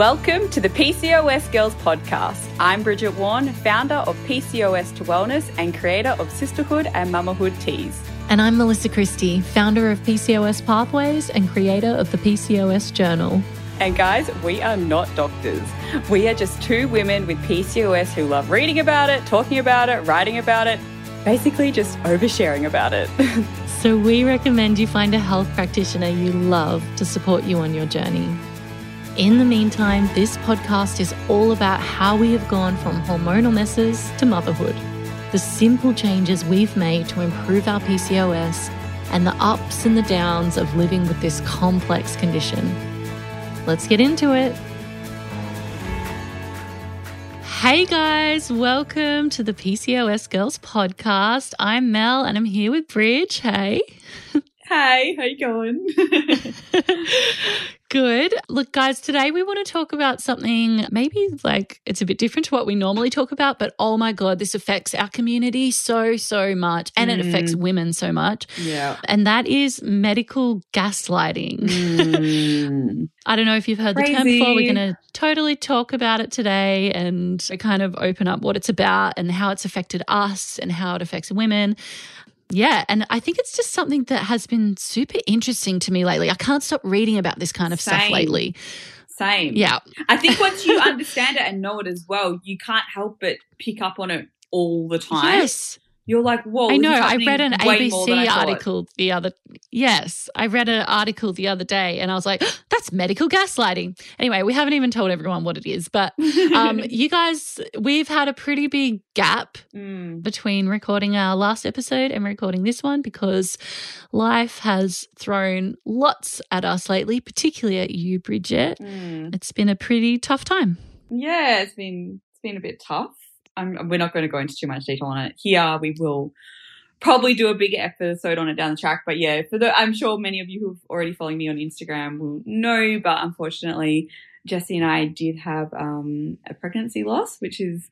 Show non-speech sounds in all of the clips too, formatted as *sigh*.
Welcome to the PCOS Girls podcast. I'm Bridget Warne, founder of PCOS to Wellness and creator of Sisterhood and Mamahood Teas. And I'm Melissa Christie, founder of PCOS Pathways and creator of the PCOS Journal. And guys, we are not doctors. We are just two women with PCOS who love reading about it, talking about it, writing about it, basically just oversharing about it. *laughs* so we recommend you find a health practitioner you love to support you on your journey. In the meantime, this podcast is all about how we have gone from hormonal messes to motherhood, the simple changes we've made to improve our PCOS, and the ups and the downs of living with this complex condition. Let's get into it. Hey guys, welcome to the PCOS Girls podcast. I'm Mel and I'm here with Bridge. Hey. *laughs* Hey, how you going? *laughs* Good. Look, guys, today we want to talk about something maybe like it's a bit different to what we normally talk about, but oh my God, this affects our community so, so much. And mm. it affects mm. women so much. Yeah. And that is medical gaslighting. Mm. *laughs* I don't know if you've heard Crazy. the term before. We're going to totally talk about it today and kind of open up what it's about and how it's affected us and how it affects women. Yeah. And I think it's just something that has been super interesting to me lately. I can't stop reading about this kind of Same. stuff lately. Same. Yeah. I think once you *laughs* understand it and know it as well, you can't help but pick up on it all the time. Yes you're like, whoa. I know. I read an ABC article the other. Yes, I read an article the other day, and I was like, *gasps* that's medical gaslighting. Anyway, we haven't even told everyone what it is, but um, *laughs* you guys, we've had a pretty big gap mm. between recording our last episode and recording this one because life has thrown lots at us lately, particularly at you, Bridget. Mm. It's been a pretty tough time. Yeah, it's been it's been a bit tough. I'm, we're not going to go into too much detail on it here. We will probably do a bigger episode on it down the track. But yeah, for the, I'm sure many of you who've already following me on Instagram will know, but unfortunately, Jesse and I did have um, a pregnancy loss, which is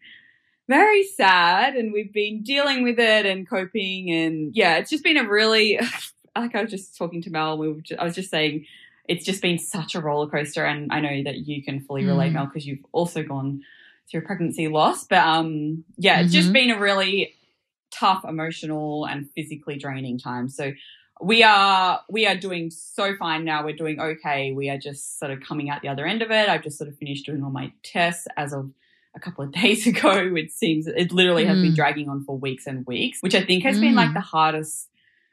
very sad. And we've been dealing with it and coping. And yeah, it's just been a really, *laughs* like I was just talking to Mel, we just, I was just saying, it's just been such a roller coaster. And I know that you can fully relate, mm. Mel, because you've also gone through pregnancy loss. But um, yeah, mm-hmm. it's just mm-hmm. been a really tough, emotional, and physically draining time. So we are we are doing so fine now. We're doing okay. We are just sort of coming out the other end of it. I've just sort of finished doing all my tests as of a couple of *laughs* days ago. It seems it literally has been mm. dragging on for weeks and weeks, which I think has mm. been like mm. the hardest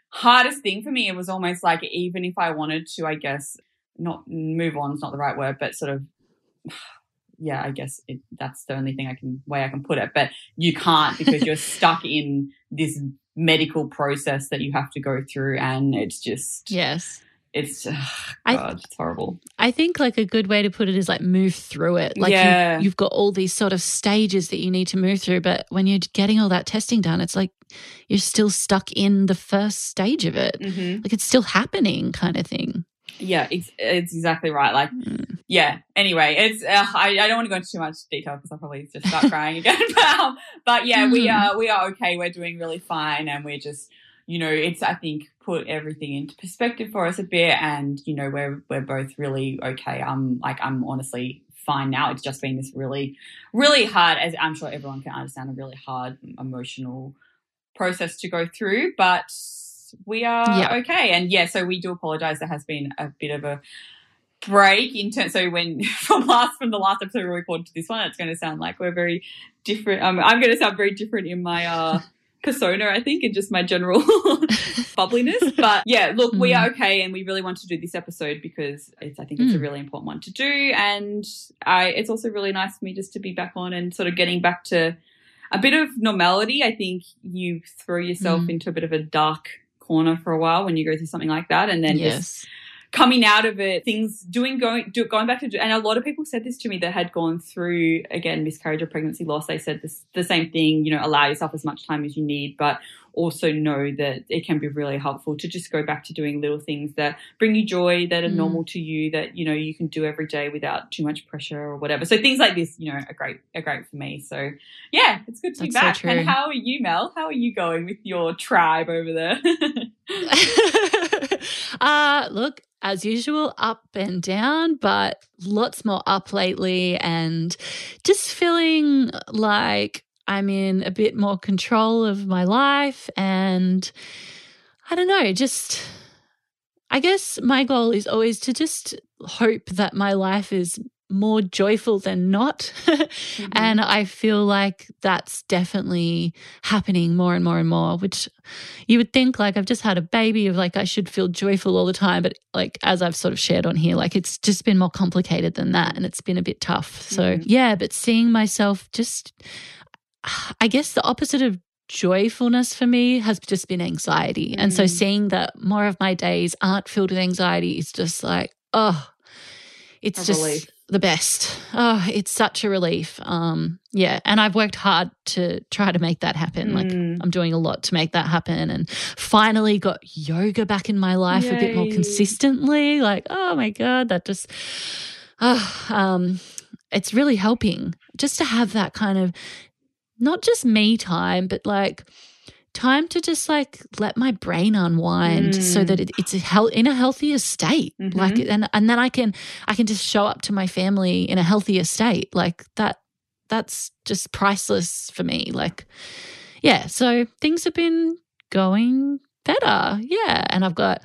hardest thing for me. It was almost like even if I wanted to, I guess not move on is not the right word, but sort of yeah, I guess it, that's the only thing I can way I can put it. But you can't because you're *laughs* stuck in this medical process that you have to go through, and it's just yes, it's God, I, it's horrible. I think like a good way to put it is like move through it. Like yeah. you, have got all these sort of stages that you need to move through, but when you're getting all that testing done, it's like you're still stuck in the first stage of it. Mm-hmm. Like it's still happening, kind of thing. Yeah, it's, it's exactly right. Like, mm. yeah. Anyway, it's uh, I, I don't want to go into too much detail because I'll probably just start crying again. *laughs* but, um, but yeah, mm. we are we are okay. We're doing really fine, and we're just you know it's I think put everything into perspective for us a bit, and you know we're we're both really okay. I'm like I'm honestly fine now. It's just been this really really hard, as I'm sure everyone can understand, a really hard emotional process to go through, but we are yeah. okay. And yeah, so we do apologize. There has been a bit of a break in terms. So when *laughs* from last from the last episode we recorded to this one, it's going to sound like we're very different. Um, I'm going to sound very different in my uh, persona, I think, and just my general *laughs* bubbliness. But yeah, look, mm. we are okay, and we really want to do this episode because it's. I think it's mm. a really important one to do, and I. It's also really nice for me just to be back on and sort of getting back to a bit of normality. I think you throw yourself mm. into a bit of a dark corner for a while when you go through something like that, and then yes. just coming out of it, things doing going do, going back to and a lot of people said this to me that had gone through again miscarriage or pregnancy loss. They said this the same thing. You know, allow yourself as much time as you need, but also know that it can be really helpful to just go back to doing little things that bring you joy, that are mm. normal to you, that you know you can do every day without too much pressure or whatever. So things like this, you know, are great, are great for me. So yeah, it's good to That's be back. So and how are you, Mel? How are you going with your tribe over there? *laughs* *laughs* uh look, as usual, up and down, but lots more up lately and just feeling like I'm in a bit more control of my life. And I don't know, just I guess my goal is always to just hope that my life is more joyful than not. *laughs* mm-hmm. And I feel like that's definitely happening more and more and more, which you would think like I've just had a baby of like I should feel joyful all the time. But like as I've sort of shared on here, like it's just been more complicated than that and it's been a bit tough. So mm-hmm. yeah, but seeing myself just I guess the opposite of joyfulness for me has just been anxiety. Mm. And so mm. seeing that more of my days aren't filled with anxiety is just like, oh, it's a just relief. The best. Oh, it's such a relief. Um, yeah. And I've worked hard to try to make that happen. Mm. Like I'm doing a lot to make that happen and finally got yoga back in my life Yay. a bit more consistently. Like, oh my God, that just oh, um it's really helping just to have that kind of not just me time, but like time to just like let my brain unwind mm. so that it, it's a hel- in a healthier state mm-hmm. like and and then i can i can just show up to my family in a healthier state like that that's just priceless for me like yeah so things have been going better yeah and i've got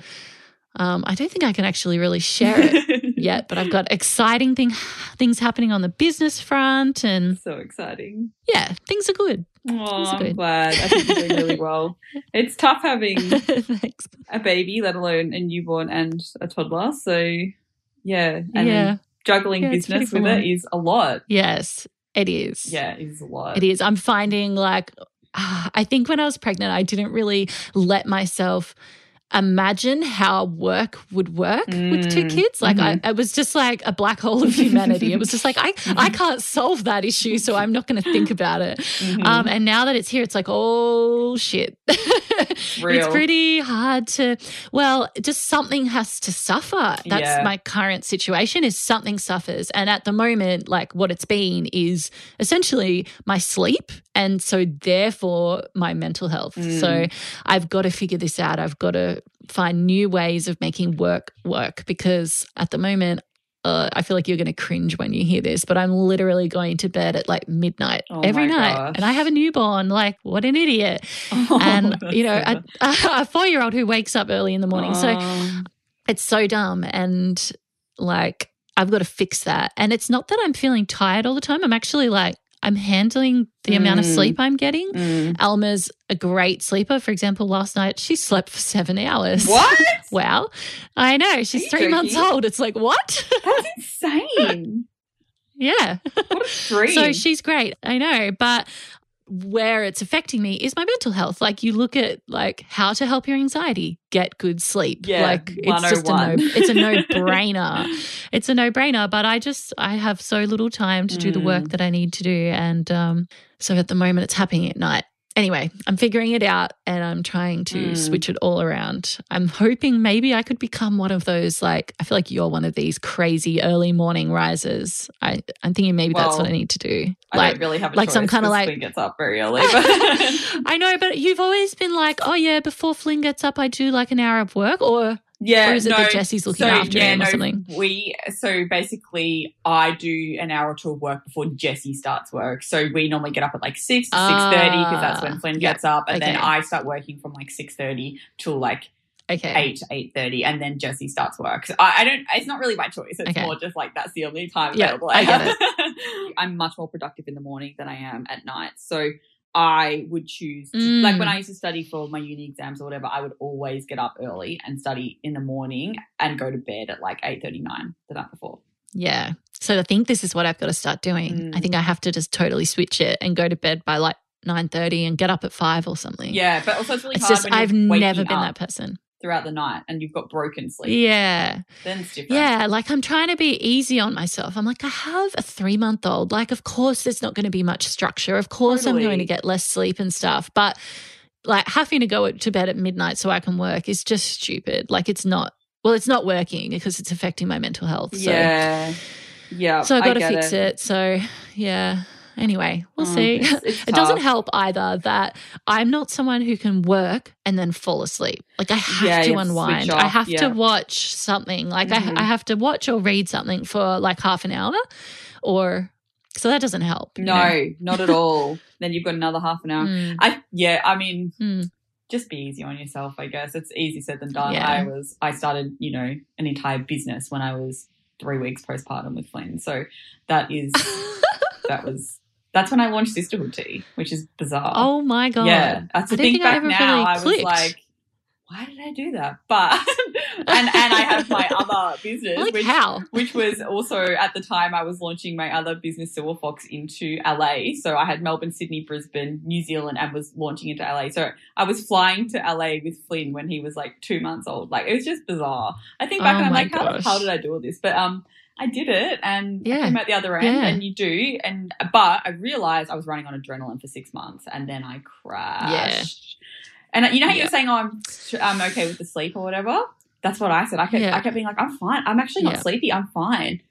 um, I don't think I can actually really share it *laughs* yet, but I've got exciting thing, things happening on the business front, and so exciting. Yeah, things are good. Oh, I'm glad. I think you're doing really *laughs* well. It's tough having *laughs* a baby, let alone a newborn and a toddler. So, yeah, and yeah. juggling yeah, business with it is a lot. Yes, it is. Yeah, it is a lot. It is. I'm finding like, uh, *sighs* I think when I was pregnant, I didn't really let myself imagine how work would work mm. with two mm, kids. Like mm-hmm. I, it was just like a black hole of humanity. it was just like I, mm-hmm. I can't solve that issue, so I'm not going to think about it. Mm-hmm. Um, and now that it's here, it's like oh shit, *laughs* it's pretty hard to. Well, just something has to suffer. That's yeah. my current situation. Is something suffers, and at the moment, like what it's been is essentially my sleep, and so therefore my mental health. Mm. So I've got to figure this out. I've got to find new ways of making work work because at the moment uh, I feel like you're going to cringe when you hear this, but I'm literally going to bed at like midnight oh every night. Gosh. And I have a newborn. Like, what an idiot. Oh, and, *laughs* you know, a, *laughs* a four year old who wakes up early in the morning. Oh. So it's so dumb. And like, I've got to fix that. And it's not that I'm feeling tired all the time. I'm actually like, I'm handling the mm. amount of sleep mm. I'm getting. Mm. Alma's a great sleeper. For example, last night she slept for seven hours. What? *laughs* wow. I know. She's three joking? months old. It's like, what? That's insane. *laughs* yeah. What a dream. So she's great. I know. But where it's affecting me is my mental health. Like you look at like how to help your anxiety, get good sleep. Yeah, like it's just a no it's a no brainer. *laughs* it's a no brainer. But I just I have so little time to mm. do the work mm. that I need to do. And um so at the moment it's happening at night anyway, I'm figuring it out and I'm trying to mm. switch it all around. I'm hoping maybe I could become one of those, like, I feel like you're one of these crazy early morning risers. I, I'm thinking maybe well, that's what I need to do. I like, don't really have like some kind of like. Flynn gets up very early. But *laughs* I know, but you've always been like, oh, yeah, before Flynn gets up, I do like an hour of work or. Yeah, or is it no, that Jesse's looking so, after yeah, him or no, something? We so basically, I do an hour or two of work before Jesse starts work. So we normally get up at like six to six thirty because that's when Flynn ah, gets up, and okay. then I start working from like six thirty till like okay. eight to eight thirty, and then Jesse starts work. So I, I, don't. It's not really my choice. It's okay. more just like that's the only time available. I get it. *laughs* I'm much more productive in the morning than I am at night. So I would choose, to, mm. like when I used to study for my uni exams or whatever, I would always get up early and study in the morning and go to bed at like eight thirty nine the night before. Yeah. So I think this is what I've got to start doing. Mm. I think I have to just totally switch it and go to bed by like nine thirty and get up at five or something. Yeah, but also it's really it's hard. Just I've never been that person throughout the night and you've got broken sleep. Yeah. Then it's different. Yeah. Like I'm trying to be easy on myself. I'm like, I have a three month old. Like, of course, there's not going to be much structure. Of course, totally. I'm going to get less sleep and stuff. But like having to go to bed at midnight so I can work is just stupid. Like, it's not, well, it's not working because it's affecting my mental health. So. Yeah. Yeah. So I've got to fix it. it. So, yeah. Anyway, we'll oh, see. It's, *laughs* it's it doesn't help either that I'm not someone who can work and then fall asleep. Like I have yeah, to unwind. I have yeah. to watch something. Like mm-hmm. I, I have to watch or read something for like half an hour or so that doesn't help. No, know? not at all. *laughs* then you've got another half an hour. Mm. I yeah, I mean mm. just be easy on yourself, I guess. It's easy said than done. Yeah. I was I started, you know, an entire business when I was three weeks postpartum with Flynn. So that is *laughs* that was that's when I launched Sisterhood Tea, which is bizarre. Oh my god! Yeah, that's the thing. Back now, really I was like, why did I do that? But *laughs* and and I have my other *laughs* business, like which, how? which was also at the time I was launching my other business, Silver Fox, into LA. So I had Melbourne, Sydney, Brisbane, New Zealand, and was launching into LA. So I was flying to LA with Flynn when he was like two months old. Like it was just bizarre. I think back oh and I'm like, how, how did I do all this? But um, I did it and yeah. I came out the other end yeah. and you do. And but I realized I was running on adrenaline for six months and then I crashed. Yeah. And you know how yeah. you're saying, "Oh, I'm I'm okay with the sleep or whatever." That's what I said. I kept I kept being like, "I'm fine. I'm actually not sleepy. I'm fine."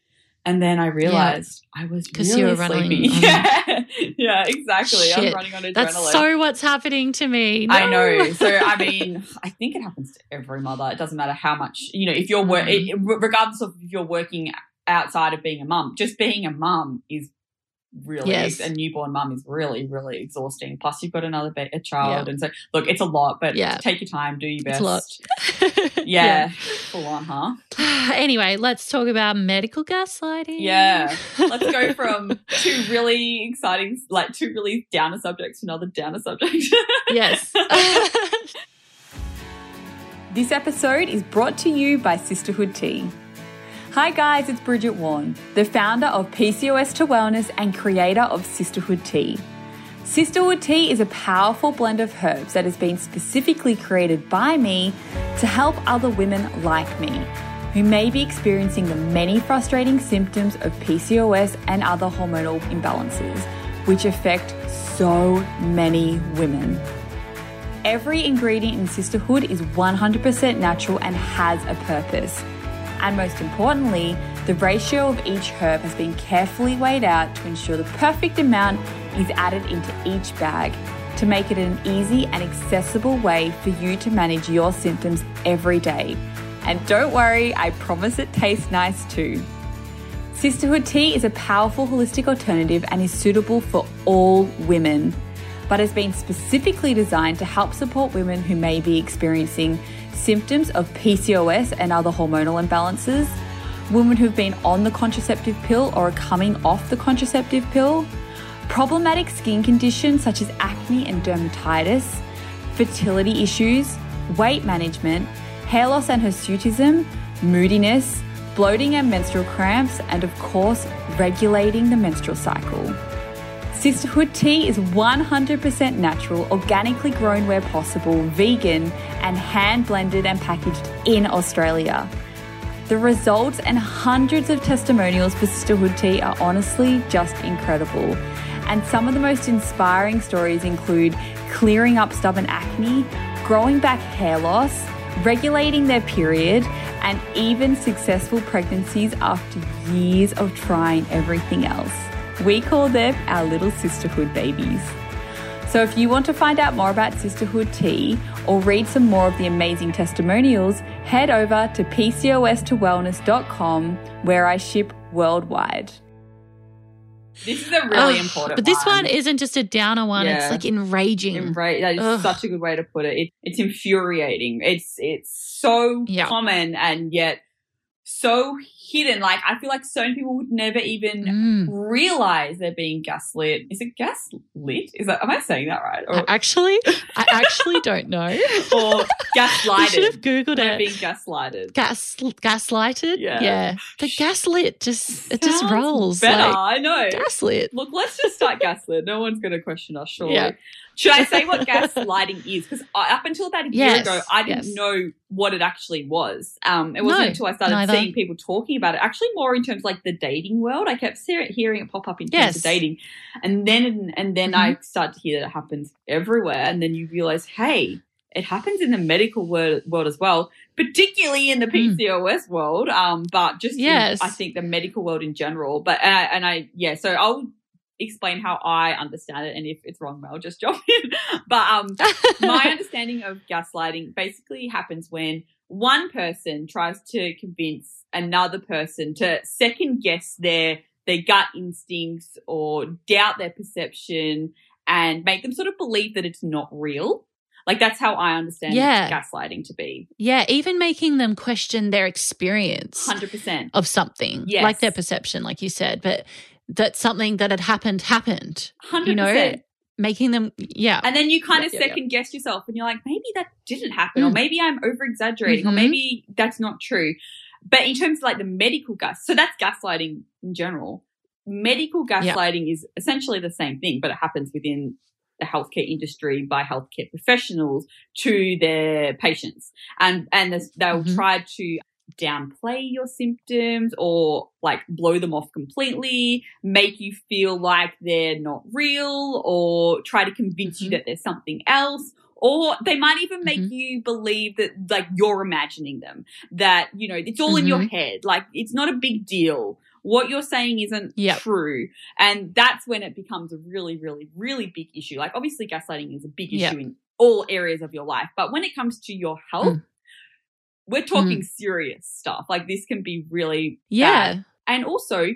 And then I realized I was really you were sleepy. running. *laughs* yeah, yeah, exactly. Shit. I was running on adrenaline. That's so what's happening to me. No. I know. So I mean, *laughs* I think it happens to every mother. It doesn't matter how much you know. If you're work, mm. regardless of if you're working outside of being a mum, just being a mum is really yes. a newborn mum is really really exhausting. Plus you've got another ba- a child yeah. and so look it's a lot but yeah. take your time do your best. *laughs* yeah, yeah, full on huh? *sighs* Anyway let's talk about medical gaslighting. Yeah. Let's go *laughs* from two really exciting like two really downer subjects to another downer subject. *laughs* Yes. This episode is brought to you by sisterhood tea Hi guys, it's Bridget Warne, the founder of PCOS to Wellness and creator of Sisterhood Tea. Sisterhood Tea is a powerful blend of herbs that has been specifically created by me to help other women like me who may be experiencing the many frustrating symptoms of PCOS and other hormonal imbalances, which affect so many women. Every ingredient in Sisterhood is 100% natural and has a purpose and most importantly, the ratio of each herb has been carefully weighed out to ensure the perfect amount is added into each bag to make it an easy and accessible way for you to manage your symptoms every day. And don't worry, I promise it tastes nice too. Sisterhood tea is a powerful holistic alternative and is suitable for all women, but has been specifically designed to help support women who may be experiencing symptoms of PCOS and other hormonal imbalances, women who've been on the contraceptive pill or are coming off the contraceptive pill, problematic skin conditions such as acne and dermatitis, fertility issues, weight management, hair loss and hirsutism, moodiness, bloating and menstrual cramps, and of course, regulating the menstrual cycle. Sisterhood tea is 100% natural, organically grown where possible, vegan, and hand blended and packaged in Australia. The results and hundreds of testimonials for Sisterhood tea are honestly just incredible. And some of the most inspiring stories include clearing up stubborn acne, growing back hair loss, regulating their period, and even successful pregnancies after years of trying everything else. We call them our little sisterhood babies. So if you want to find out more about Sisterhood Tea or read some more of the amazing testimonials, head over to pcostowellness.com where I ship worldwide. This is a really oh, important But this one. one isn't just a downer one, yeah. it's like enraging. Enra- that is Ugh. such a good way to put it. it. It's infuriating. It's it's so yep. common and yet so hidden. Like I feel like so many people would never even mm. realize they're being gaslit. Is it gaslit? Is that am I saying that right? Or, actually, I actually don't know. *laughs* or gaslighted. should have googled they're it. Being gaslighted. Gas gaslighted. Yeah. Yeah. The gaslit just it just rolls. Better. Like, I know. Gaslit. Look, let's just start gaslit. No one's going to question us. Surely. Yeah. Should I say what gaslighting is? Because up until about a year yes, ago, I didn't yes. know what it actually was. Um, it wasn't no, until I started neither. seeing people talking about it. Actually, more in terms of like the dating world. I kept hearing it pop up in terms yes. of dating, and then and then mm-hmm. I started to hear that it happens everywhere. And then you realize, hey, it happens in the medical world, world as well, particularly in the PCOS mm. world. Um, but just yes. in, I think the medical world in general. But uh, and I yeah, so I'll explain how I understand it, and if it's wrong, Mel, just *laughs* jump in. But um, my *laughs* understanding of gaslighting basically happens when one person tries to convince another person to second guess their their gut instincts or doubt their perception and make them sort of believe that it's not real. Like that's how I understand yeah. gaslighting to be. Yeah, even making them question their experience 100% of something, yes. like their perception like you said, but that something that had happened happened. 100%. You know, making them yeah and then you kind yeah, of second yeah. guess yourself and you're like maybe that didn't happen mm. or maybe i'm over exaggerating mm-hmm. or maybe that's not true but in terms of like the medical gas so that's gaslighting in general medical gaslighting is essentially the same thing but it happens within the healthcare industry by healthcare professionals to their patients and and they'll mm-hmm. try to downplay your symptoms or like blow them off completely, make you feel like they're not real or try to convince mm-hmm. you that there's something else. Or they might even make mm-hmm. you believe that like you're imagining them, that, you know, it's all mm-hmm. in your mm-hmm. head. Like it's not a big deal. What you're saying isn't yep. true. And that's when it becomes a really, really, really big issue. Like obviously gaslighting is a big issue yep. in all areas of your life. But when it comes to your health, mm we're talking mm. serious stuff. Like this can be really yeah. Bad. And also,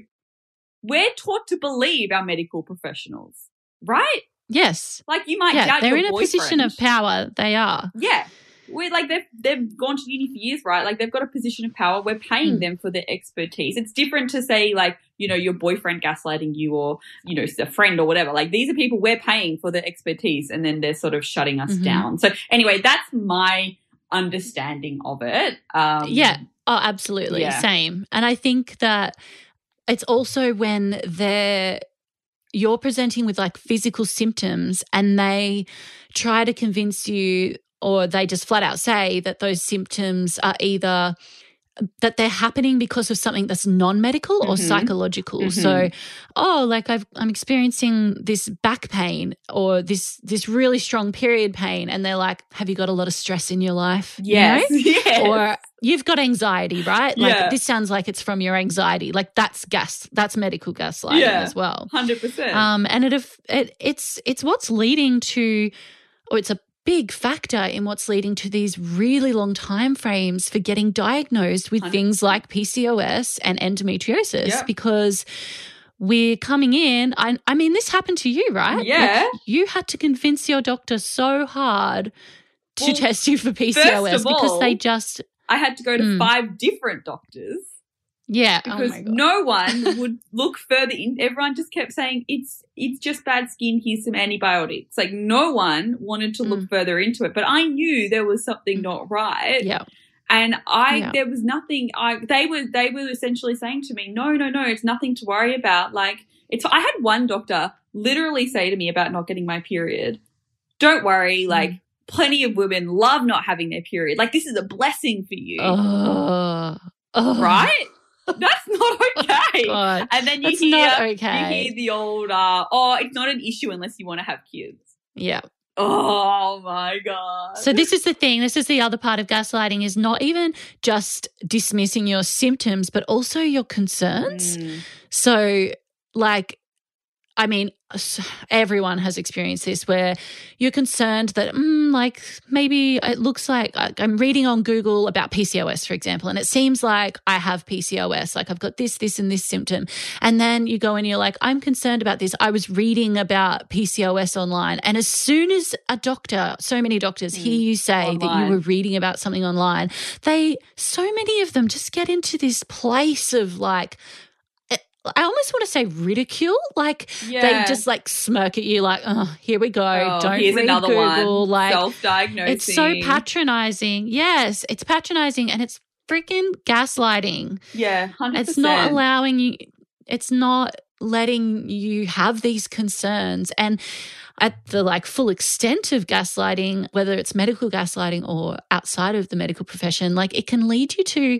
we're taught to believe our medical professionals, right? Yes. Like you might yeah, they're in a boyfriend. position of power. They are. Yeah. We're like they've they've gone to uni for years, right? Like they've got a position of power. We're paying mm. them for their expertise. It's different to say like you know your boyfriend gaslighting you or you know a friend or whatever. Like these are people we're paying for their expertise, and then they're sort of shutting us mm-hmm. down. So anyway, that's my understanding of it. Um, yeah. Oh, absolutely. Yeah. Same. And I think that it's also when they're you're presenting with like physical symptoms and they try to convince you or they just flat out say that those symptoms are either that they're happening because of something that's non-medical or mm-hmm. psychological. Mm-hmm. So, oh, like i am experiencing this back pain or this this really strong period pain, and they're like, "Have you got a lot of stress in your life?" Yes, you know? *laughs* yes. or you've got anxiety, right? Like yeah. this sounds like it's from your anxiety. Like that's gas. That's medical gaslighting yeah, as well. Hundred percent. Um, and it, if it it's it's what's leading to, or it's a big factor in what's leading to these really long time frames for getting diagnosed with 100%. things like PCOS and endometriosis yeah. because we're coming in. I, I, mean, this happened to you, right? Yeah. Like you had to convince your doctor so hard to well, test you for PCOS because all, they just. I had to go to mm. five different doctors yeah, oh because oh no *laughs* one would look further in. Everyone just kept saying it's it's just bad skin. Here's some antibiotics. Like no one wanted to look mm. further into it, but I knew there was something mm. not right. Yeah. And I, yeah. there was nothing. I, they were, they were essentially saying to me, "No, no, no, it's nothing to worry about." Like, it's. I had one doctor literally say to me about not getting my period. Don't worry, mm. like plenty of women love not having their period. Like, this is a blessing for you, uh, uh. right? *laughs* That's not okay. And then you hear, okay. you hear the old, uh, oh, it's not an issue unless you want to have kids. Yeah. Oh my God. So, this is the thing. This is the other part of gaslighting is not even just dismissing your symptoms, but also your concerns. Mm. So, like, I mean, everyone has experienced this where you're concerned that, mm, like, maybe it looks like I'm reading on Google about PCOS, for example, and it seems like I have PCOS, like I've got this, this, and this symptom. And then you go and you're like, I'm concerned about this. I was reading about PCOS online. And as soon as a doctor, so many doctors mm, hear you say online. that you were reading about something online, they, so many of them just get into this place of like, I almost want to say ridicule. Like yeah. they just like smirk at you, like, "Oh, here we go. Oh, Don't read Google." One. Like self-diagnosing. It's so patronizing. Yes, it's patronizing, and it's freaking gaslighting. Yeah, 100%. It's not allowing you. It's not letting you have these concerns and at the like full extent of gaslighting whether it's medical gaslighting or outside of the medical profession like it can lead you to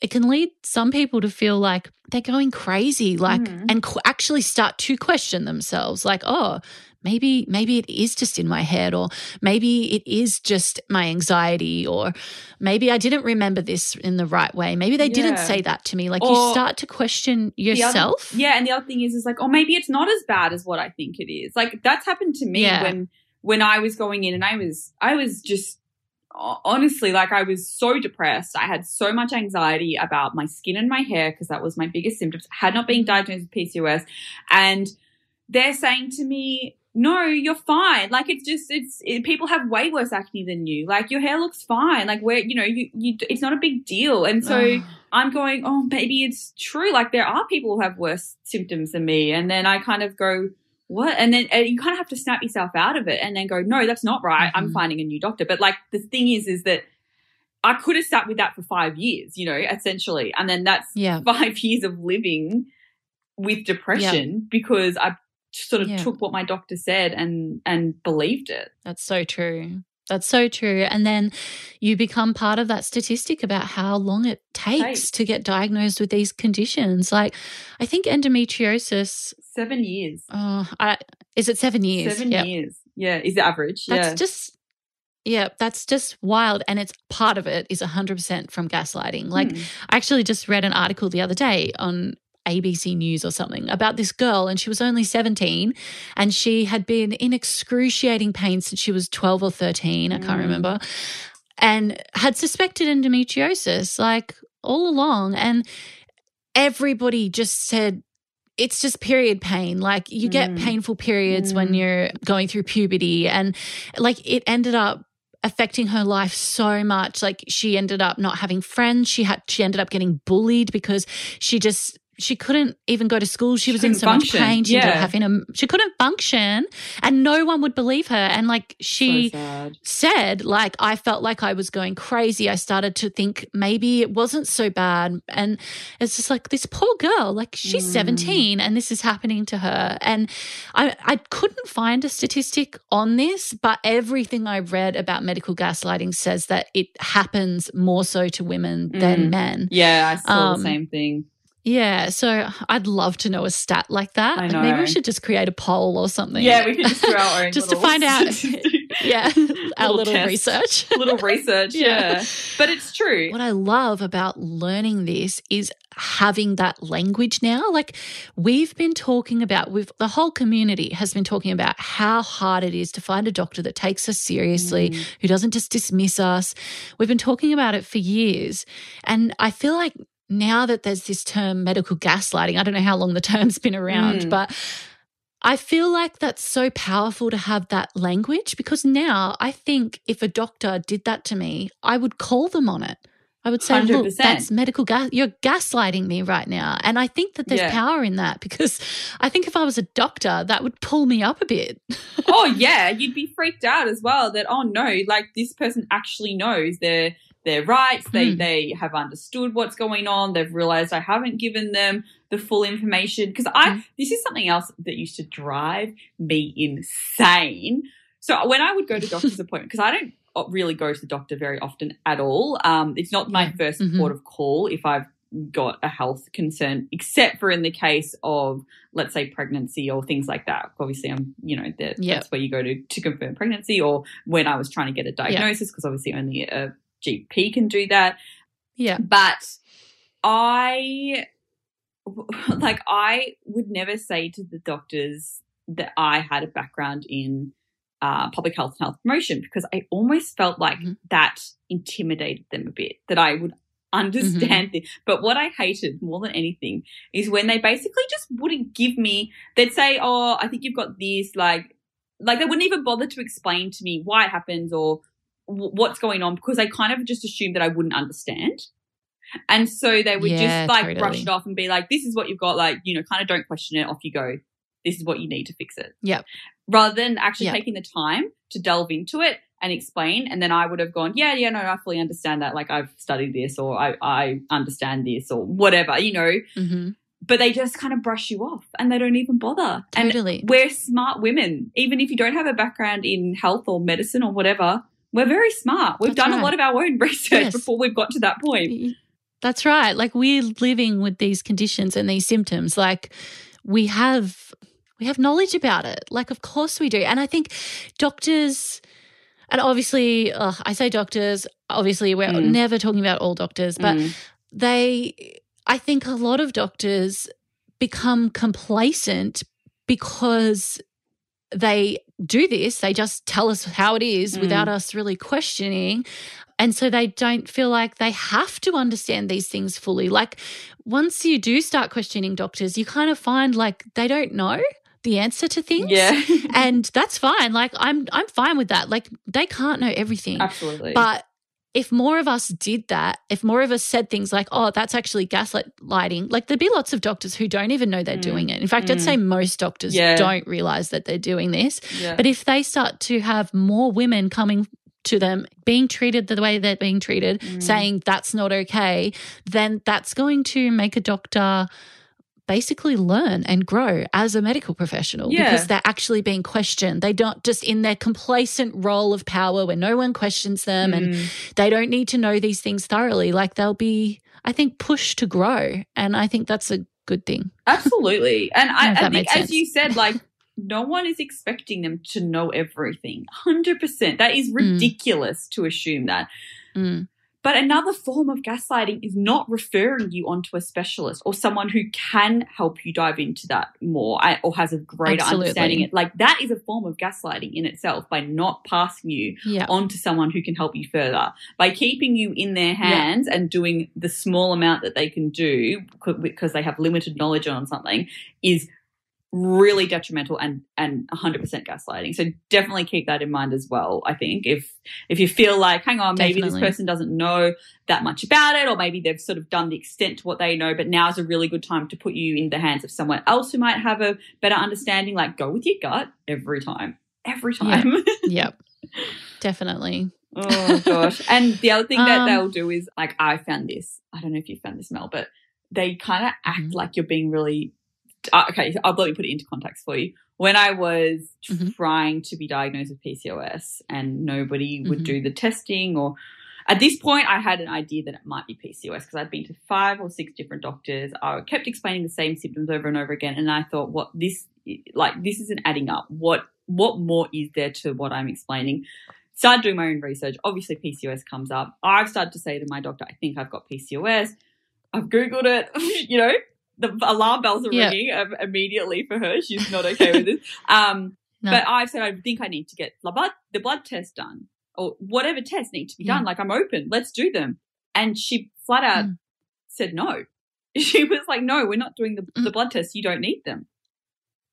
it can lead some people to feel like they're going crazy, like, mm. and qu- actually start to question themselves, like, oh, maybe maybe it is just in my head or maybe it is just my anxiety or maybe I didn't remember this in the right way. Maybe they yeah. didn't say that to me. Like or you start to question yourself. Other, yeah, and the other thing is is like, oh, maybe it's not as bad as what I think it is. Like that's happened to me yeah. when when I was going in and I was I was just honestly like I was so depressed. I had so much anxiety about my skin and my hair because that was my biggest symptoms. I had not been diagnosed with PCOS and they're saying to me no, you're fine. Like it's just it's it, people have way worse acne than you. Like your hair looks fine. Like where you know you you it's not a big deal. And so I'm going, oh, maybe it's true. Like there are people who have worse symptoms than me. And then I kind of go, what? And then and you kind of have to snap yourself out of it and then go, no, that's not right. Mm-hmm. I'm finding a new doctor. But like the thing is, is that I could have sat with that for five years, you know, essentially. And then that's yeah. *laughs* five years of living with depression because I sort of yeah. took what my doctor said and and believed it. That's so true. That's so true. And then you become part of that statistic about how long it takes to get diagnosed with these conditions. Like, I think endometriosis. Seven years. Oh, I, is it seven years? Seven yep. years. Yeah, is the average. That's yeah. just, yeah, that's just wild. And it's part of it is 100% from gaslighting. Like, hmm. I actually just read an article the other day on ABC News or something about this girl, and she was only 17 and she had been in excruciating pain since she was 12 or 13, I can't mm. remember, and had suspected endometriosis like all along. And everybody just said, it's just period pain. Like you get mm. painful periods mm. when you're going through puberty. And like it ended up affecting her life so much like she ended up not having friends she had she ended up getting bullied because she just she couldn't even go to school. She, she was in so function. much pain. She yeah. having a she couldn't function, and no one would believe her. And like she so said, like I felt like I was going crazy. I started to think maybe it wasn't so bad, and it's just like this poor girl. Like she's mm. seventeen, and this is happening to her. And I I couldn't find a statistic on this, but everything I read about medical gaslighting says that it happens more so to women mm. than men. Yeah, I saw um, the same thing. Yeah, so I'd love to know a stat like that. I know. Maybe we should just create a poll or something. Yeah, we could just do our own *laughs* just to find *laughs* out. *laughs* yeah, our little, little research. little research. Yeah. yeah, but it's true. What I love about learning this is having that language now. Like we've been talking about, with the whole community has been talking about how hard it is to find a doctor that takes us seriously, mm. who doesn't just dismiss us. We've been talking about it for years, and I feel like now that there's this term medical gaslighting, I don't know how long the term's been around, mm. but I feel like that's so powerful to have that language because now I think if a doctor did that to me, I would call them on it. I would say, 100%. look, that's medical gas. You're gaslighting me right now. And I think that there's yeah. power in that because I think if I was a doctor, that would pull me up a bit. oh, *laughs* yeah. You'd be freaked out as well that, oh, no, like this person actually knows they're their rights. They mm. they have understood what's going on. They've realized I haven't given them the full information because I mm. this is something else that used to drive me insane. So when I would go to doctor's *laughs* appointment because I don't really go to the doctor very often at all. Um, it's not my 1st mm-hmm. port of call if I've got a health concern, except for in the case of, let's say, pregnancy or things like that. Obviously, I'm, you know, that, yep. that's where you go to to confirm pregnancy, or when I was trying to get a diagnosis, because yep. obviously only a GP can do that. Yeah. But I *laughs* like I would never say to the doctors that I had a background in uh, public health and health promotion because I almost felt like mm-hmm. that intimidated them a bit. That I would understand mm-hmm. But what I hated more than anything is when they basically just wouldn't give me. They'd say, "Oh, I think you've got this," like, like they wouldn't even bother to explain to me why it happens or what's going on because they kind of just assumed that I wouldn't understand. And so they would yeah, just like totally. brush it off and be like, this is what you've got. Like, you know, kind of don't question it. Off you go. This is what you need to fix it. Yep. Rather than actually yep. taking the time to delve into it and explain. And then I would have gone, yeah, yeah, no, I fully understand that. Like I've studied this or I, I understand this or whatever, you know. Mm-hmm. But they just kind of brush you off and they don't even bother. Totally. And we're smart women. Even if you don't have a background in health or medicine or whatever, we're very smart. We've That's done right. a lot of our own *laughs* research yes. before we've got to that point. That's right. Like we're living with these conditions and these symptoms. Like we have we have knowledge about it. Like, of course we do. And I think doctors, and obviously, I say doctors, obviously, we're mm. never talking about all doctors, but mm. they, I think a lot of doctors become complacent because they do this. They just tell us how it is mm. without us really questioning. And so they don't feel like they have to understand these things fully. Like once you do start questioning doctors, you kind of find like they don't know the answer to things. Yeah. and that's fine. Like I'm I'm fine with that. Like they can't know everything. Absolutely. But if more of us did that, if more of us said things like, oh, that's actually gaslighting, like there'd be lots of doctors who don't even know they're mm. doing it. In fact, mm. I'd say most doctors yeah. don't realize that they're doing this. Yeah. But if they start to have more women coming to them, being treated the way they're being treated, mm. saying that's not okay, then that's going to make a doctor basically learn and grow as a medical professional yeah. because they're actually being questioned. They don't just in their complacent role of power where no one questions them mm. and they don't need to know these things thoroughly. Like they'll be, I think, pushed to grow. And I think that's a good thing. *laughs* Absolutely. And I, I think, as you said, like, no one is expecting them to know everything. 100%. That is mm. ridiculous mm. to assume that. Mm. But another form of gaslighting is not referring you onto a specialist or someone who can help you dive into that more or has a greater Absolutely. understanding. Like that is a form of gaslighting in itself by not passing you yeah. onto someone who can help you further. By keeping you in their hands yeah. and doing the small amount that they can do because they have limited knowledge on something is really detrimental and and 100% gaslighting. So definitely keep that in mind as well. I think if if you feel like hang on maybe definitely. this person doesn't know that much about it or maybe they've sort of done the extent to what they know but now is a really good time to put you in the hands of someone else who might have a better understanding like go with your gut every time. Every time. Yep. *laughs* yep. Definitely. oh gosh. And the other thing that um, they'll do is like I found this. I don't know if you found this Mel, but they kind of act mm-hmm. like you're being really okay, I'll let me put it into context for you. When I was mm-hmm. trying to be diagnosed with PCOS and nobody would mm-hmm. do the testing, or at this point, I had an idea that it might be PCOS because I'd been to five or six different doctors. I kept explaining the same symptoms over and over again, and I thought, what this like this isn't adding up. What what more is there to what I'm explaining? Started doing my own research. Obviously, PCOS comes up. I've started to say to my doctor, I think I've got PCOS. I've Googled it, *laughs* you know, the alarm bells are yeah. ringing um, immediately for her. She's not okay with this. *laughs* Um, no. But I've said I think I need to get the blood, the blood test done or whatever tests need to be done. Like I'm open. Let's do them. And she flat out mm. said no. *laughs* She was like, no, we're not doing the, mm. the blood test. You don't need them.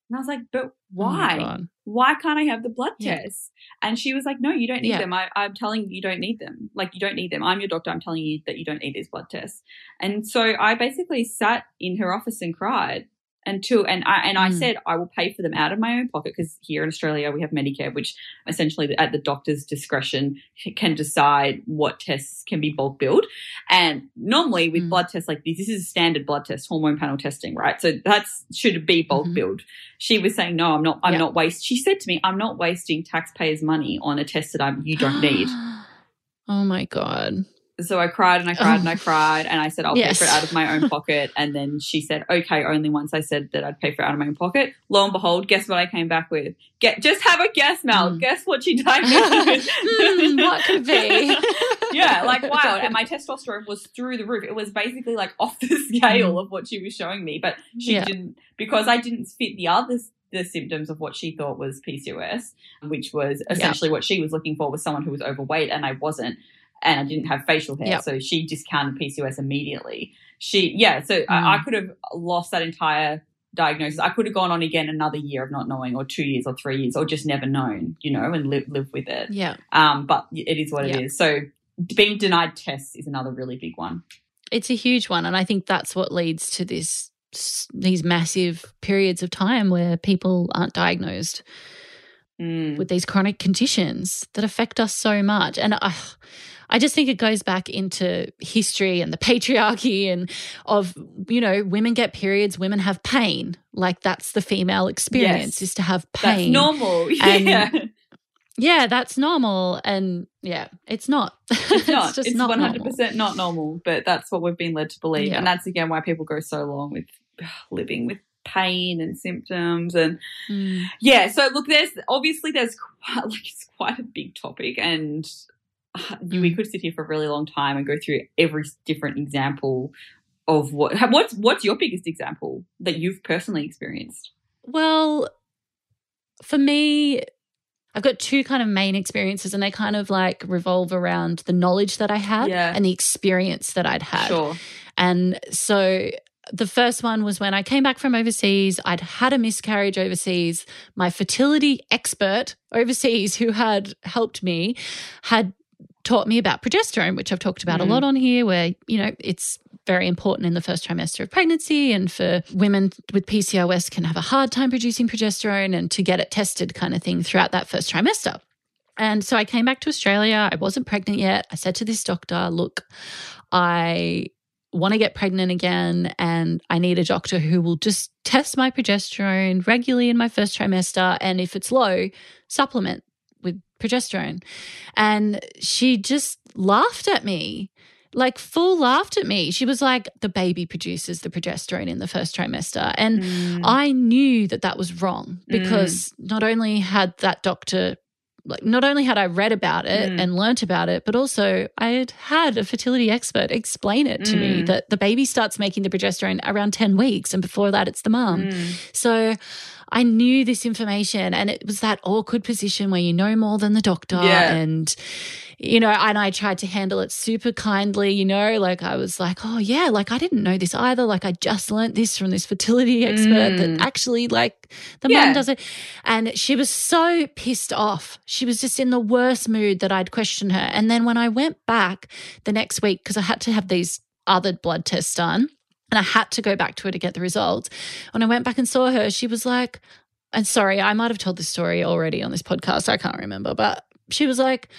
And I was like, but oh why? Oh why can't I have the blood yeah. tests? And she was like, no, you don't need yeah. them. I, I'm telling you, you don't need them. Like, you don't need them. I'm your doctor. I'm telling you that you don't need these blood tests. And so I basically sat in her office and cried until and I and I mm. said I will pay for them out of my own pocket because here in Australia we have Medicare, which essentially at the doctor's discretion can decide what tests can be bulk billed. And normally with mm. blood tests like this, this is a standard blood test, hormone panel testing, right? So that's should be bulk mm-hmm. billed. She was saying, no, I'm not. I'm yep. not waste. She said to me, I'm not wasting taxpayers' money on a test that I'm you don't need. *gasps* oh my god. So I cried and I cried oh. and I cried and I said I'll yes. pay for it out of my own pocket. And then she said, okay, only once I said that I'd pay for it out of my own pocket. Lo and behold, guess what I came back with? Get just have a guess, Mel. Mm. Guess what she diagnosed *laughs* with? mm, what could be? *laughs* yeah, like wild. And my testosterone was through the roof. It was basically like off the scale mm. of what she was showing me. But she yeah. didn't because I didn't fit the others the symptoms of what she thought was PCOS, which was essentially what she was looking for was someone who was overweight and I wasn't and I didn't have facial hair. Yep. So she discounted PCOS immediately. She, yeah, so mm. I, I mm. could have lost that entire diagnosis. I could have gone on again another year of not knowing, or two years, or three years, or just never known, you know, and live live with it. Yeah. Um, but it is what it is. So being denied tests is another really big one. It's a huge one, and I think that's what leads to this these massive periods of time where people aren't diagnosed mm. with these chronic conditions that affect us so much. And I, I just think it goes back into history and the patriarchy and of, you know, women get periods, women have pain. Like that's the female experience yes. is to have pain. That's normal. *laughs* Yeah. yeah, that's normal. And yeah, it's not. *laughs* It's not. it's, it's not 100% normal. not normal, but that's what we've been led to believe. Yeah. And that's again why people go so long with *sighs* living with pain and symptoms and mm. yeah so look there's obviously there's *laughs* quite, like it's quite a big topic and uh, we hmm. could sit here for a really long time and go through every different example of what what's what's your biggest example that you've personally experienced well for me I've got two kind of main experiences and they kind of like revolve around the knowledge that I had yeah. and the experience that I'd had. Sure. And so the first one was when I came back from overseas. I'd had a miscarriage overseas. My fertility expert overseas, *laughs* who had helped me, had taught me about progesterone, which I've talked about mm. a lot on here, where, you know, it's very important in the first trimester of pregnancy. And for women with PCOS can have a hard time producing progesterone and to get it tested kind of thing throughout that first trimester. And so I came back to Australia. I wasn't pregnant yet. I said to this doctor, look, I want to get pregnant again and I need a doctor who will just test my progesterone regularly in my first trimester. And if it's low, supplement with progesterone. And she just laughed at me, like full laughed at me. She was like, the baby produces the progesterone in the first trimester. And mm. I knew that that was wrong because mm. not only had that doctor like not only had I read about it mm. and learnt about it, but also I had had a fertility expert explain it to mm. me that the baby starts making the progesterone around 10 weeks and before that it's the mum. Mm. So I knew this information and it was that awkward position where you know more than the doctor yeah. and you know, and I tried to handle it super kindly, you know, like I was like, oh, yeah, like I didn't know this either. Like I just learned this from this fertility expert mm. that actually, like, the yeah. mum does it. And she was so pissed off. She was just in the worst mood that I'd question her. And then when I went back the next week, because I had to have these other blood tests done, and I had to go back to her to get the results. When I went back and saw her, she was like, and sorry, I might have told this story already on this podcast. I can't remember, but she was like,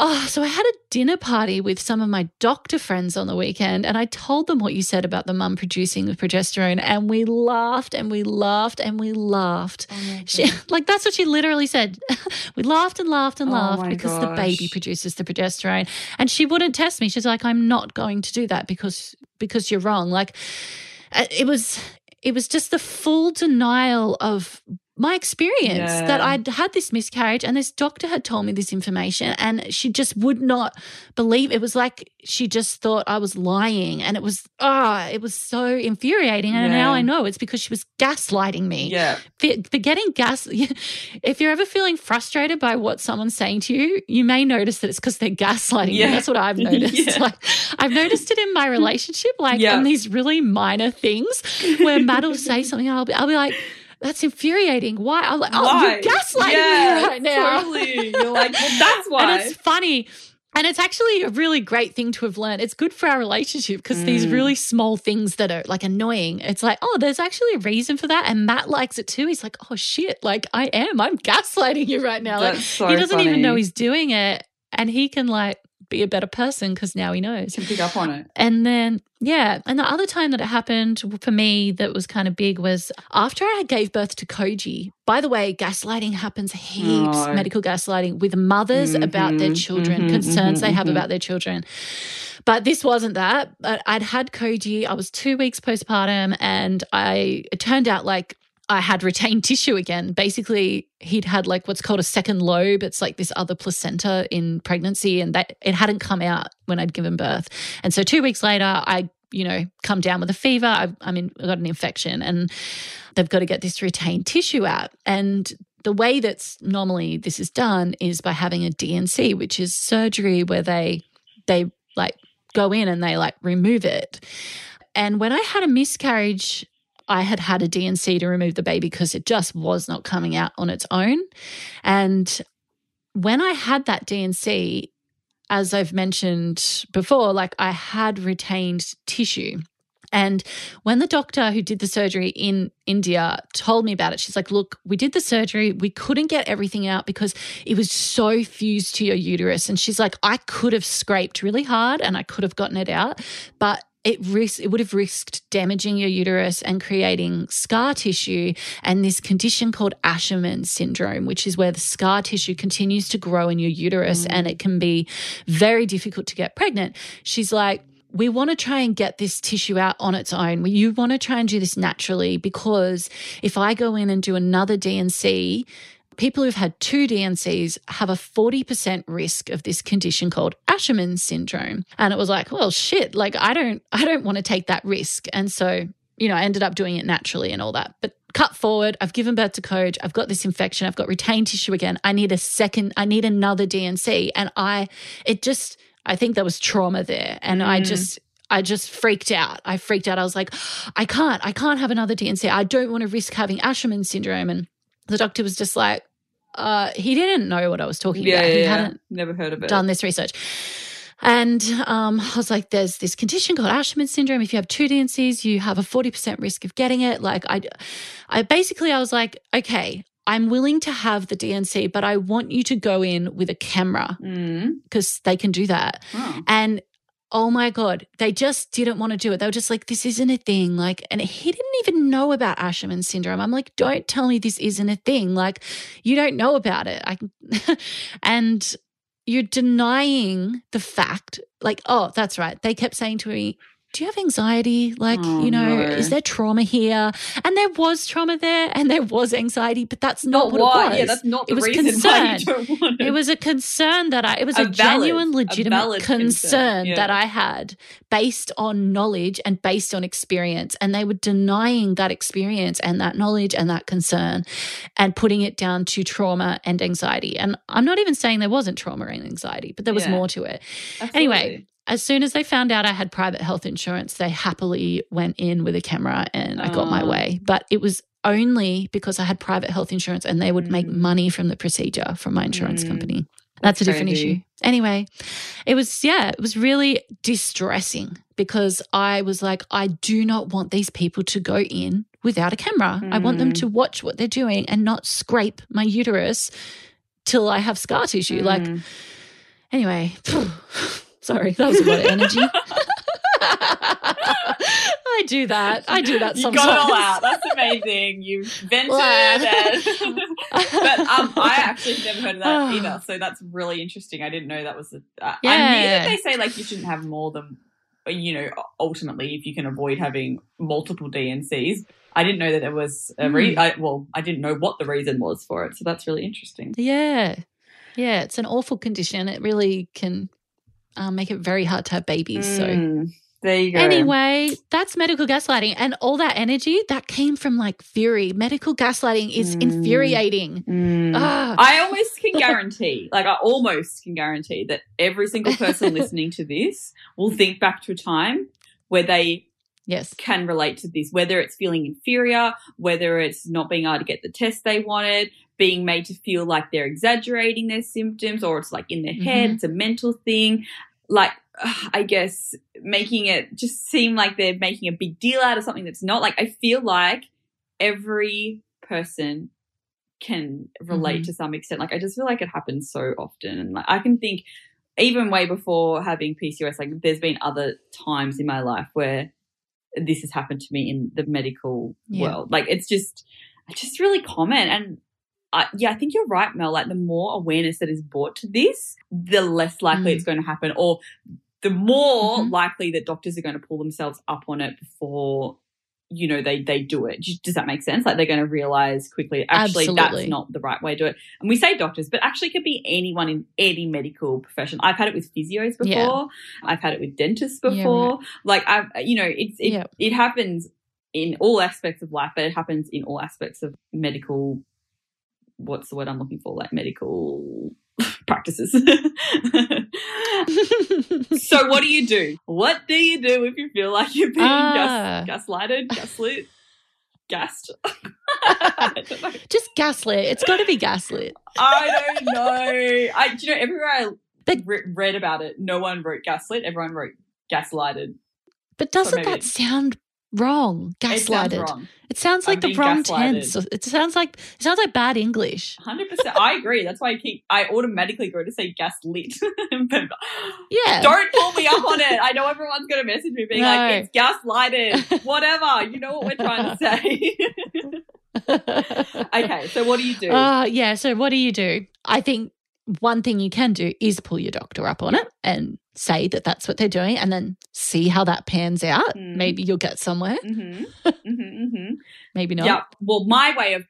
Oh, so I had a dinner party with some of my doctor friends on the weekend, and I told them what you said about the mum producing the progesterone, and we laughed and we laughed and we laughed. Oh she, *laughs* like that's what she literally said. *laughs* we laughed and laughed and oh laughed because gosh. the baby produces the progesterone, and she wouldn't test me. She's like, "I'm not going to do that because because you're wrong." Like uh, it was it was just the full denial of my experience yeah. that I'd had this miscarriage and this doctor had told me this information and she just would not believe. It was like she just thought I was lying and it was ah oh, it was so infuriating. And yeah. now I know it's because she was gaslighting me. Yeah. For, for getting gas *laughs* if you're ever feeling frustrated by what someone's saying to you you may notice that it's because they're gaslighting yeah. you that's what I've *laughs* noticed. Like I've noticed it in my relationship like in these really minor things where Matt will say *laughs* something I'll be, I'll be like that's infuriating. Why? I'm like, oh, why? you're gaslighting yeah, me right now. Totally. You're like, well, that's why. *laughs* and it's funny. And it's actually a really great thing to have learned. It's good for our relationship because mm. these really small things that are like annoying, it's like, oh, there's actually a reason for that. And Matt likes it too. He's like, oh shit, like I am. I'm gaslighting you right now. That's like so he doesn't funny. even know he's doing it. And he can like be a better person because now he knows. Can pick up on it. And then, yeah. And the other time that it happened for me that was kind of big was after I gave birth to Koji. By the way, gaslighting happens heaps, oh. medical gaslighting with mothers mm-hmm, about their children, mm-hmm, concerns mm-hmm, they have mm-hmm. about their children. But this wasn't that. But I'd had Koji. I was two weeks postpartum, and I it turned out like I had retained *laughs* tissue again. Basically, he'd had like what's called a second lobe. It's like this other placenta in pregnancy, and that it hadn't come out when I'd given birth. And so two weeks later, I, you know, come down with a fever. I, I mean, I got an infection, and they've got to get this retained tissue out. And the way that's normally this is done is by having a D&C, which is surgery where they they like go in and they like remove it. And when I had a miscarriage I had had a D&C to remove the baby because it just was not coming out on its own. And when I had that D&C, as I've mentioned before, like I had retained tissue. And when the doctor who did the surgery in India told me about it, she's like, Look, we did the surgery. We couldn't get everything out because it was so fused to your uterus. And she's like, I could have scraped really hard and I could have gotten it out, but it risk it would have risked damaging your uterus and creating scar tissue and this condition called Asherman syndrome, which is where the scar tissue continues to grow in your uterus mm. and it can be very difficult to get pregnant. She's like, we want to try and get this tissue out on its own. You want to try and do this naturally because if I go in and do another D&C, people who've had two D&Cs have a 40% risk of this condition called Asherman syndrome. And it was like, well, shit, like I don't I don't want to take that risk. And so, you know, I ended up doing it naturally and all that. But cut forward, I've given birth to Code, I've got this infection, I've got retained tissue again. I need a second, I need another D&C. And I it just I think there was trauma there. And mm. I just I just freaked out. I freaked out. I was like, I can't, I can't have another D&C. I don't want to risk having Asherman syndrome. And the doctor was just like, uh, he didn't know what I was talking yeah, about. He yeah. hadn't never heard of it. Done this research. And um, I was like, there's this condition called Asherman syndrome. If you have two D&Cs, you have a 40% risk of getting it. Like I, I basically, I was like, okay, I'm willing to have the D&C, but I want you to go in with a camera because mm. they can do that. Oh. And oh my God, they just didn't want to do it. They were just like, this isn't a thing. Like, and he didn't even know about Asherman syndrome. I'm like, don't tell me this isn't a thing. Like, you don't know about it. I, *laughs* and you're denying the fact, like, oh, that's right. They kept saying to me, do you have anxiety? Like, oh, you know, no. is there trauma here? And there was trauma there and there was anxiety, but that's not, not what, what, it was. Yeah, that's not the it was reason concern. why you don't want it. It was a concern that I, it was A a, valid- genuine, legitimate valid concern, concern, yeah. that I had based on knowledge and based on experience. And they were denying that experience and that knowledge and that concern and putting it down to trauma and anxiety. And I'm not even saying there wasn't trauma and anxiety, but there was Yeah. more to it. Absolutely. Anyway, as soon as they found out I had private health insurance, they happily went in with a camera and I got my Oh. way. But it was only because I had private health insurance and they would make Mm. money from the procedure from my insurance Mm. company. That's, That's a different crazy. issue. Anyway, it was, yeah, it was really distressing because I was like, I do not want these people to go in without a camera. I want them Mm. to watch what they're doing and not scrape my uterus till I have scar tissue. Like, Mm. Anyway, *sighs* *sighs* *sighs* sorry, that was a lot of energy. *laughs* *laughs* I do that. I do that you got it all out. That's amazing. You vented. And- *laughs* but um, I actually never heard of that either. *sighs* So that's really interesting. I didn't know that was. A, uh, I knew that they say like you shouldn't have more than, you know, ultimately if you can avoid having multiple D&Cs. I didn't know that there was a reason. I, well, I didn't know what the reason was for it. So that's really interesting. yeah, yeah, it's an awful condition. It really can um, make it very hard to have babies. So Mm, there you go. Anyway, that's medical gaslighting. And all that energy that came from like fury. Medical gaslighting is Mm. infuriating. Mm. Ah. I almost can guarantee, *laughs* like I almost can guarantee that every single person *laughs* listening to this will think back to a time where they yes. can relate to this, whether it's feeling inferior, whether it's not being able to get the test they wanted, being made to feel like they're exaggerating their symptoms, or it's like in their head, Mhm. it's a mental thing. Like, *sighs* I guess making it just seem like they're making a big deal out of something that's not. Like, I feel like every person can relate Mhm. to some extent. Like, I just feel like it happens so often. And like, I can think, even way before having PCOS, like, there's been other times in my life where this has happened to me in the medical Yeah. world. Like it's just, it's just really common. And I, yeah, I think you're right, Mel. Like the more awareness that is brought to this, the less likely Mm. it's going to happen, or the more Mhm. likely that doctors are going to pull themselves up on it before you know they they do it. Does- Does that make sense? Like they're going to realize quickly, actually, Absolutely. that's not the right way to do it. And we say doctors, but actually, it could be anyone in any medical profession. I've had it with physios before. Yeah. I've had it with dentists Yeah, before. Like I've, you know, it's it, Yeah. it happens in all aspects of life, but it happens in all aspects of medical. What's the word I'm looking for? Like medical *laughs* practices. so, what do you do? What do you do if you feel like you're being Ah. gas, gaslighted, gaslit, gassed? *laughs* I don't know. Just gaslit. It's got to be gaslit. I don't know. I, do you know, everywhere I But- re- read about it, no one wrote gaslit. Everyone wrote gaslighted. But doesn't maybe that sound wrong? It sounds Gaslighted. wrong. It sounds I'm like the wrong gaslighted. tense. It sounds like it sounds like bad English. Hundred percent. I agree. That's why I keep. I automatically go to say gaslit. *laughs* Yeah. Don't pull me up on *laughs* it. I know everyone's gonna message me being like, "It's gaslighted." Whatever. You know what we're trying to say. *laughs* okay. So what do you do? Uh, yeah. So what do you do? I think one thing you can do is pull your doctor up on it and say that that's what they're doing and then see how that pans out. Mm. Maybe you'll get somewhere. Mm-hmm. *laughs* mm-hmm, mm-hmm. Maybe not. Yeah. Well, my way of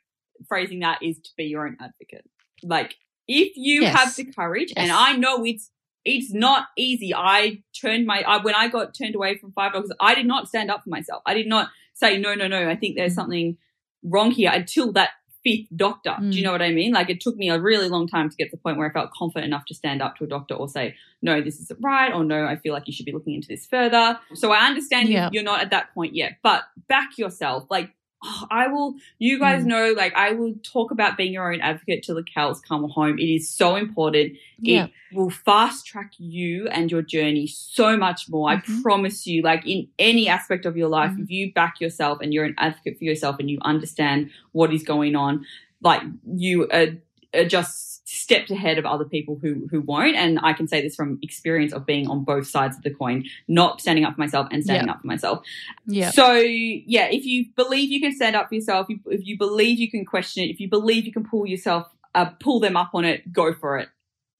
phrasing that is to be your own advocate. Like, if you yes. have the courage, yes. and I know it's it's not easy. I turned my I, when I got turned away from five dogs, I did not stand up for myself. I did not say no, no, no. I think there's mm. something wrong here until that fifth doctor. Mm. Do you mm. know what I mean? Like it took me a really long time to get to the point where I felt confident enough to stand up to a doctor or say, no, this isn't right, or no, I feel like you should be looking into this further. So I understand yeah. you're not at that point yet, but back yourself. Like oh, I will, you guys mm. know, like I will talk about being your own advocate till the cows come home. It is so important. Yeah. It will fast track you and your journey so much more. Mm-hmm. I promise you, like in any aspect of your life, mm if you back yourself and you're an advocate for yourself and you understand what is going on, like you are, are just stepped ahead of other people who who won't. And I can say this from experience of being on both sides of the coin, not standing up for myself and standing up for myself. Yeah. So yeah, if you believe you can stand up for yourself, if you believe you can question it, if you believe you can pull yourself, uh, pull them up on it, go for it.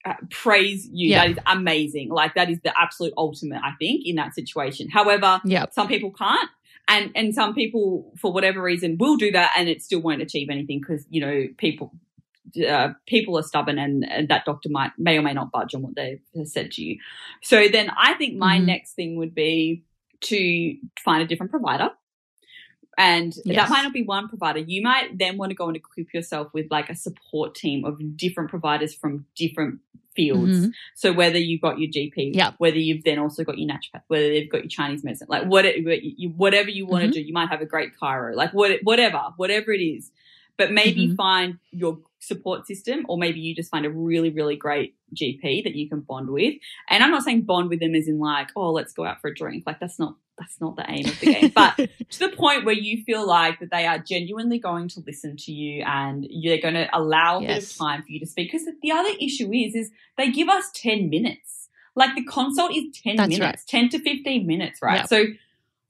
Uh, praise you. Yeah. That is amazing. Like that is the absolute ultimate, I think, in that situation. However, yeah. some people can't. And, and some people, for whatever reason, will do that and it still won't achieve anything because, you know, people, uh, people are stubborn and, and, that doctor might may or may not budge on what they've said to you. So then I think my mm-hmm. next thing would be to find a different provider. And yes. that might not be one provider. You might then want to go and equip yourself with like a support team of different providers from different fields. Mm-hmm. So whether you've got your GP, yep. whether you've then also got your naturopath, whether they've got your Chinese medicine, like whatever you, whatever you want mm-hmm. to do, you might have a great chiro, like what, whatever, whatever it is. But maybe mm-hmm. find your support system, or maybe you just find a really, really great GP that you can bond with. And I'm not saying bond with them as in like, oh, let's go out for a drink. Like that's not that's not the aim of the game. But *laughs* to the point where you feel like that they are genuinely going to listen to you and you're going to allow a yes. bit of time for you to speak. Because the other issue is, is they give us 10 minutes. Like the consult is 10 that's minutes, right. 10 to 15 minutes, right? Yep. So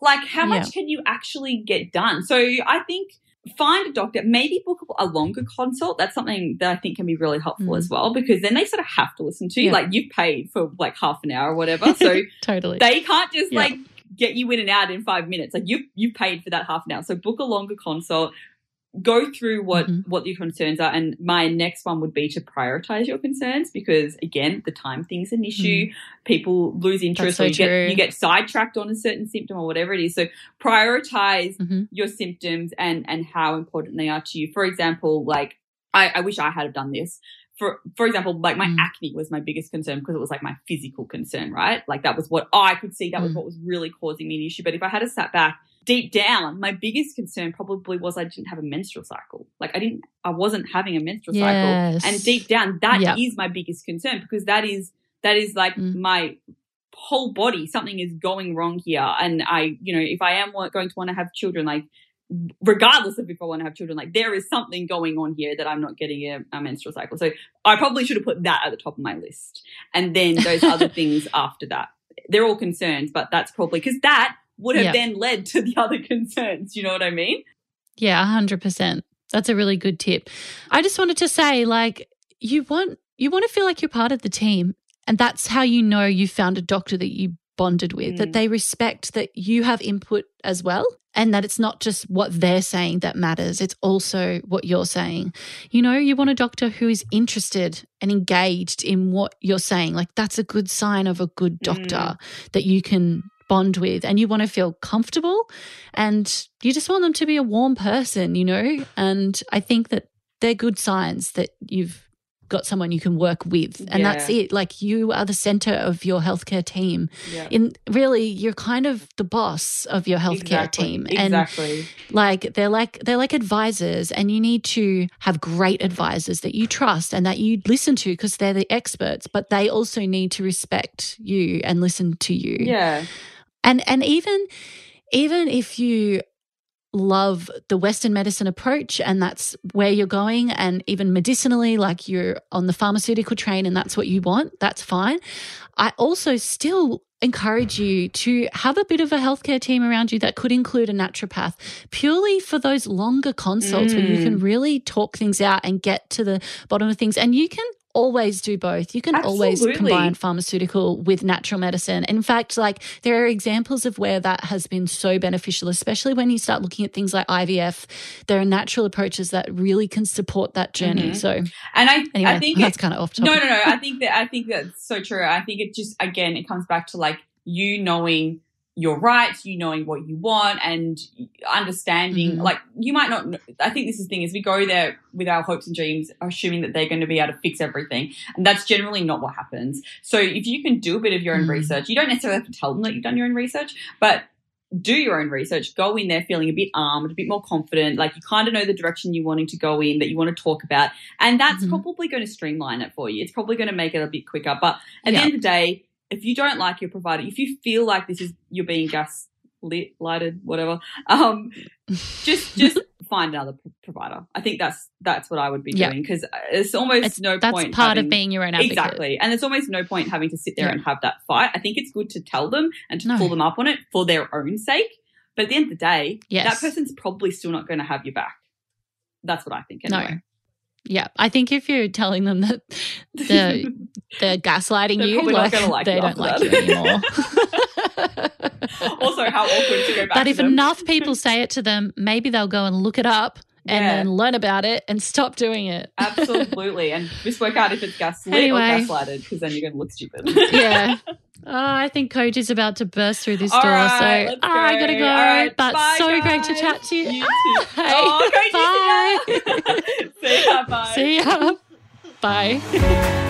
like how much yep. can you actually get done? So I think find a doctor, maybe book a longer consult. That's something that I think can be really helpful mm. as well because then they sort of have to listen to you. Yeah. Like you've paid for like half an hour or whatever. *laughs* So totally. They can't just yeah. like get you in and out in five minutes. Like you you paid for that half an hour. So book a longer consult, go through what mm-hmm. what your concerns are and my next one would be to prioritize your concerns because again the time thing's an issue mm. people lose interest so or you get, you get sidetracked on a certain symptom or whatever it is so prioritize mm-hmm. your symptoms and and how important they are to you for example like I, I wish I had done this for for example, like my mm. acne was my biggest concern because it was like my physical concern, right? Like that was what I could see. That was mm. what was really causing me an issue. But if I had a sat back deep down, my biggest concern probably was I didn't have a menstrual cycle. Like I didn't, I wasn't having a menstrual yes. cycle. And deep down, that yep. is my biggest concern because that is, that is like mm. my whole body. Something is going wrong here. And I, you know, if I am going to want to have children, like regardless of if I want to have children, like there is something going on here that I'm not getting a, a, menstrual cycle. So I probably should have put that at the top of my list. And then those other *laughs* things after that. They're all concerns, but that's probably because that would have then led to the *laughs* other concerns. You know what I mean? Yeah, 100%. That's a really good tip. I just wanted to say like you want you want to feel like you're part of the team and that's how you know you found a doctor that you bonded with, mm. that they respect that you have input as well and that it's not just what they're saying that matters, it's also what you're saying. You know, you want a doctor who is interested and engaged in what you're saying. Like that's a good sign of a good doctor mm. that you can bond with and you want to feel comfortable and you just want them to be a warm person, you know? And I think that they're good signs that you've got someone you can work with and yeah. that's it like you are the center of your healthcare team yeah. in really you're kind of the boss of your healthcare exactly. team and exactly. like they're like they're like advisors and you need to have great advisors that you trust and that you listen to because they're the experts but they also need to respect you and listen to you yeah and and even even if you love the Western medicine approach and that's where you're going, and even medicinally, like you're on the pharmaceutical train and that's what you want, that's fine. I also still encourage you to have a bit of a healthcare team around you that could include a naturopath purely for those longer consults mm. where you can mm. really talk things out and get to the bottom of things. And you can always do both. You can Absolutely. always combine pharmaceutical with natural medicine. In fact, like there are examples of where that has been so beneficial, especially when you start looking at things like IVF. There are natural approaches that really can support that journey. Mm-hmm. So, and I, anyway, I think that's kind of off topic. No, no, no. I think that I think that's so true. I think it just again it comes back to like you knowing your rights, you knowing what you want and understanding, mm-hmm. like you might not, I think this is the thing is we go there with our hopes and dreams, assuming that they're going to be able to fix everything. And that's generally not what happens. So if you can do a bit of your own mm-hmm. research, you don't necessarily have to tell them that you've done your own research, but do your own research, go in there feeling a bit armed, a bit more confident, like you kind of know the direction you're wanting to go in, that you want to talk about. And that's mm-hmm. probably going to streamline it for you. It's probably going to make it a bit quicker. But at yeah. the end of the day, if you don't like your provider, if you feel like this is you're being gas lit, lighted, whatever, um, *laughs* just just find another provider. I think that's that's what I would be doing because it's almost it's, no that's point. That's part having, of being your own advocate. Exactly, and there's almost no point having to sit there yeah. and have that fight. I think it's good to tell them and to no. pull them up on it for their own sake. But at the end of the day, yes. that person's probably still not going to have your back. That's what I think. Anyway. No. Yeah, I think if you're telling them that they're, *laughs* they're gaslighting they're you, like, like they don't like you anymore. *laughs* *laughs* also, how awkward to go back. But if them. enough people say it to them, maybe they'll go and look it up and yeah. then learn about it and stop doing it. *laughs* Absolutely, and just work out if it's gaslit anyway. or gaslighted, because then you're going to look stupid. yeah. *laughs* Oh, I think Coach is about to burst through this All door, right, so oh, go. I gotta go. Right, but bye, so guys. great to chat to you. you ah, hey, oh, bye. *laughs* See ya. Bye. See ya. Bye.